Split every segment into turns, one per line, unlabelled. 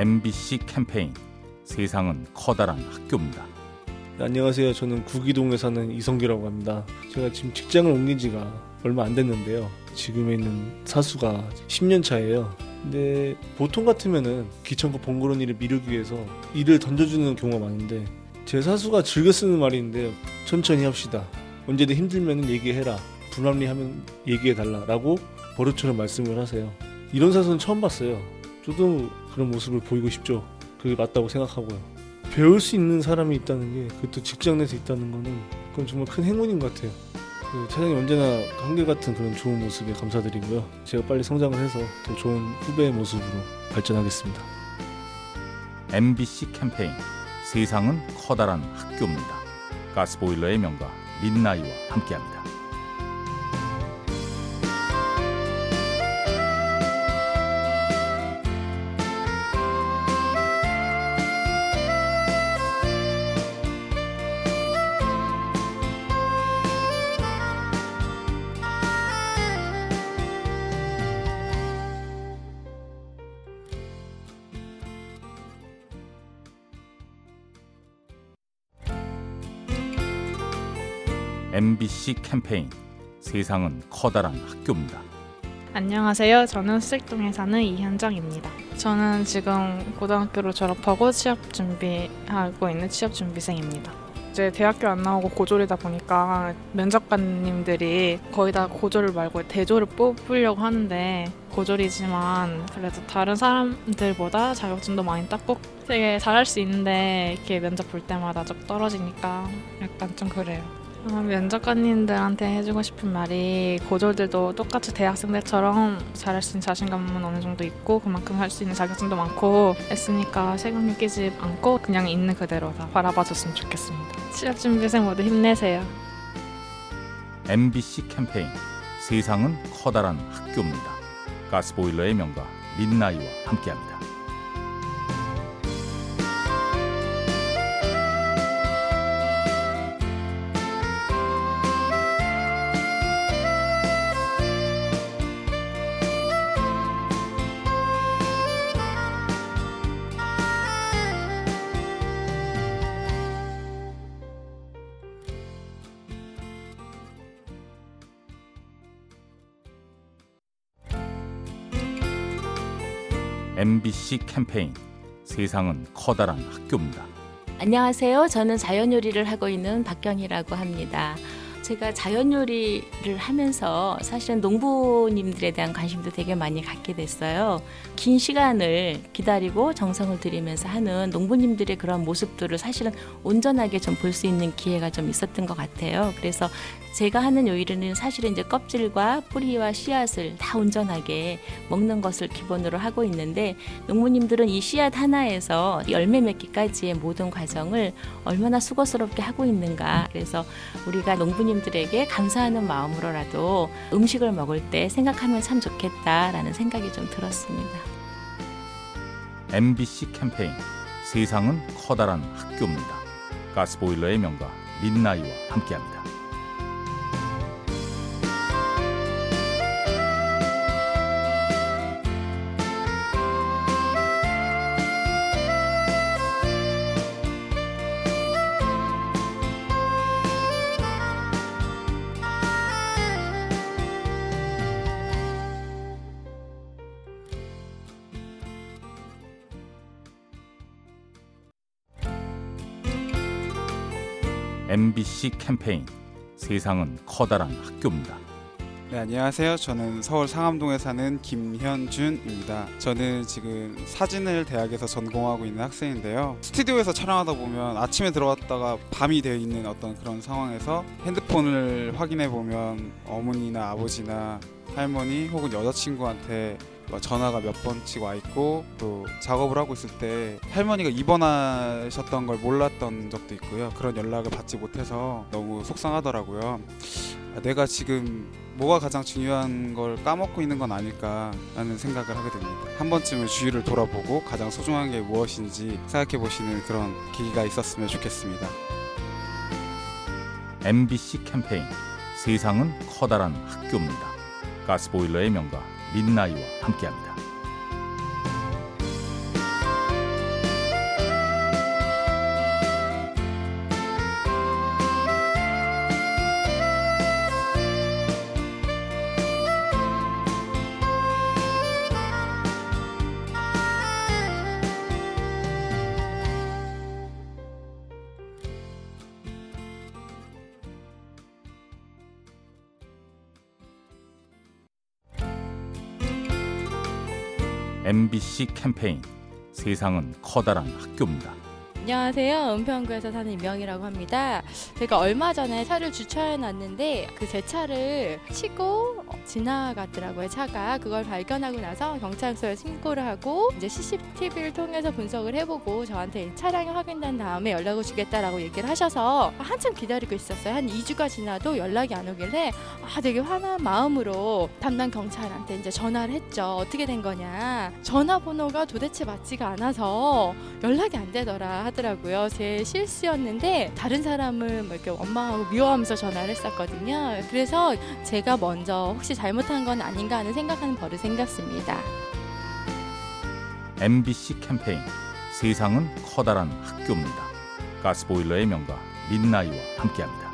MBC 캠페인 세상은 커다란 학교입니다.
네, 안녕하세요. 저는 구기동에 사는 이성규라고 합니다. 제가 지금 직장을 옮긴 지가 얼마 안 됐는데요. 지금에 있는 사수가 10년 차예요. 근데 보통 같으면은 귀찮고 번거로운 일을 미루기 위해서 일을 던져주는 경우가 많은데 제 사수가 즐겨 쓰는 말이 있는데요. 천천히 합시다. 언제든 힘들면 얘기해라. 불합리하면 얘기해달라라고 버릇처럼 말씀을 하세요. 이런 사수는 처음 봤어요. 저도 그런 모습을 보이고 싶죠. 그게 맞다고 생각하고요. 배울 수 있는 사람이 있다는 게 그것도 직장 내에서 있다는 거는 그건 정말 큰 행운인 것 같아요. 그 차장님 언제나 한결같은 그런 좋은 모습에 감사드리고요. 제가 빨리 성장을 해서 더 좋은 후배의 모습으로 발전하겠습니다.
MBC 캠페인 세상은 커다란 학교입니다. 가스보일러의 명가 민나이와 함께합니다. MBC 캠페인 세상은 커다란 학교입니다.
안녕하세요. 저는 수익동에 사는 이현정입니다. 저는 지금 고등학교를 졸업하고 취업 준비하고 있는 취업 준비생입니다. 이제 대학교 안 나오고 고졸이다 보니까 면접관님들이 거의 다 고졸 말고 대졸을 뽑으려고 하는데 고졸이지만 그래도 다른 사람들보다 자격증도 많이 땄고 되게 잘할 수 있는데 이렇게 면접 볼 때마다 좀 떨어지니까 약간 좀 그래요. 어, 면접관님들한테 해주고 싶은 말이 고졸들도 똑같이 대학생들처럼 잘할 수 있는 자신감은 어느 정도 있고 그만큼 할 수 있는 자격증도 많고 했으니까 세금 끼지 않고 그냥 있는 그대로 다 바라봐줬으면 좋겠습니다. 취업 준비생 모두 힘내세요.
MBC 캠페인 세상은 커다란 학교입니다. 가스보일러의 명가 민나이와 함께합니다. MBC 캠페인 세상은 커다란 학교입니다.
안녕하세요. 저는 자연 요리를 하고 있는 박경희라고 합니다. 제가 자연 요리를 하면서 사실은 농부님들에 대한 관심도 되게 많이 갖게 됐어요. 긴 시간을 기다리고 정성을 들이면서 하는 농부님들의 그런 모습들을 사실은 온전하게 좀 볼 수 있는 기회가 좀 있었던 것 같아요. 그래서 제가 하는 요리는 사실은 이제 껍질과 뿌리와 씨앗을 다 온전하게 먹는 것을 기본으로 하고 있는데 농부님들은 이 씨앗 하나에서 열매 맺기까지의 모든 과정을 얼마나 수고스럽게 하고 있는가. 그래서 우리가 농부님 들에게 감사하는 마음으로라도 음식을 먹을 때 생각하면 참 좋겠다라는 생각이 좀 들었습니다.
MBC 캠페인 세상은 커다란 학교입니다. 가스보일러의 명가 민나이와 함께합니다. MBC 캠페인 세상은 커다란 학교입니다.
네, 안녕하세요. 저는 서울 상암동에 사는 김현준입니다. 저는 지금 사진을 대학에서 전공하고 있는 학생인데요. 스튜디오에서 촬영하다 보면 아침에 들어왔다가 밤이 되어 있는 어떤 그런 상황에서 핸드폰을 확인해 보면 어머니나 아버지나 할머니 혹은 여자친구한테 뭐 전화가 몇 번씩 와 있고 또 작업을 하고 있을 때 할머니가 입원하셨던 걸 몰랐던 적도 있고요. 그런 연락을 받지 못해서 너무 속상하더라고요. 아, 내가 지금 뭐가 가장 중요한 걸 까먹고 있는 건 아닐까라는 생각을 하게 됩니다. 한 번쯤은 주위를 돌아보고 가장 소중한 게 무엇인지 생각해 보시는 그런 계기가 있었으면 좋겠습니다.
MBC 캠페인 세상은 커다란 학교입니다. 가스보일러의 명가 민나이와 함께합니다. MBC 캠페인 세상은 커다란 학교입니다.
안녕하세요. 은평구에서 사는 임영이라고 합니다. 제가 얼마 전에 차를 주차해 놨는데 그 제 차를 치고 지나가더라고요. 차가 그걸 발견하고 나서 경찰서에 신고를 하고 이제 CCTV를 통해서 분석을 해보고 저한테 차량이 확인된 다음에 연락을 주겠다라고 얘기를 하셔서 한참 기다리고 있었어요. 한 2주가 지나도 연락이 안 오길래 아 되게 화난 마음으로 담당 경찰한테 이제 전화를 했죠. 어떻게 된 거냐. 전화번호가 도대체 맞지가 않아서 연락이 안 되더라 하더라고요. 제 실수였는데 다른 사람을 뭐 이렇게 원망하고 미워하면서 전화를 했었거든요. 그래서 제가 먼저 혹시 잘못한 건 아닌가 하는 생각하는 버릇 생겼습니다.
MBC 캠페인 세상은 커다란 학교입니다. 가스보일러의 명가 민나이와 함께합니다.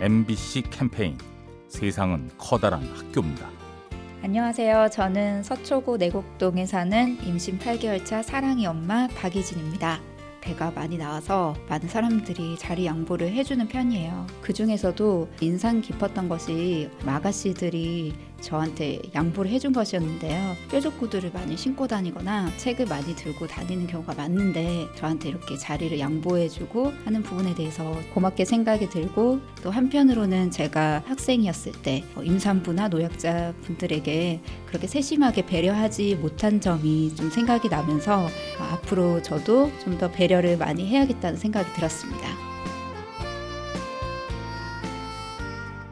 MBC 캠페인 세상은 커다란 학교입니다.
안녕하세요. 저는 서초구 내곡동에 사는 임신 8개월 차 사랑이 엄마 박이진입니다. 배가 많이 나와서 많은 사람들이 자리 양보를 해주는 편이에요. 그 중에서도 인상 깊었던 것이 아가씨들이 저한테 양보를 해준 것이었는데요. 뾰족 구두를 많이 신고 다니거나 책을 많이 들고 다니는 경우가 많은데 저한테 이렇게 자리를 양보해주고 하는 부분에 대해서 고맙게 생각이 들고 또 한편으로는 제가 학생이었을 때 임산부나 노약자 분들에게 그렇게 세심하게 배려하지 못한 점이 좀 생각이 나면서 앞으로 저도 좀 더 배려를 많이 해야겠다는 생각이 들었습니다.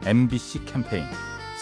MBC 캠페인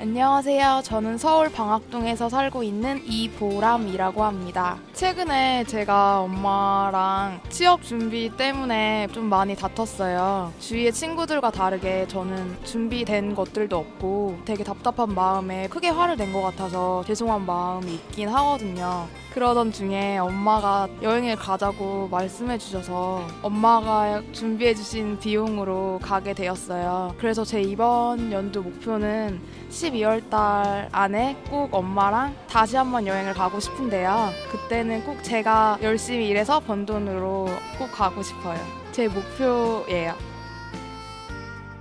안녕하세요. 저는 서울 방학동에서 살고 있는 이보람이라고 합니다. 최근에 제가 엄마랑 취업 준비 때문에 좀 많이 다퉜어요. 주위의 친구들과 다르게 저는 준비된 것들도 없고 되게 답답한 마음에 크게 화를 낸 것 같아서 죄송한 마음이 있긴 하거든요. 그러던 중에 엄마가 여행을 가자고 말씀해 주셔서 엄마가 준비해 주신 비용으로 가게 되었어요. 그래서 제 이번 연도 목표는 12월 달 안에 꼭 엄마랑 다시 한번 여행을 가고 싶은데요. 그때는 꼭 제가 열심히 일해서 번 돈으로 꼭 가고 싶어요. 제 목표예요.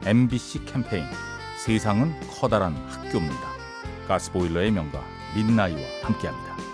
MBC 캠페인 세상은 커다란 학교입니다. 가스보일러의 명가 민나이와 함께합니다.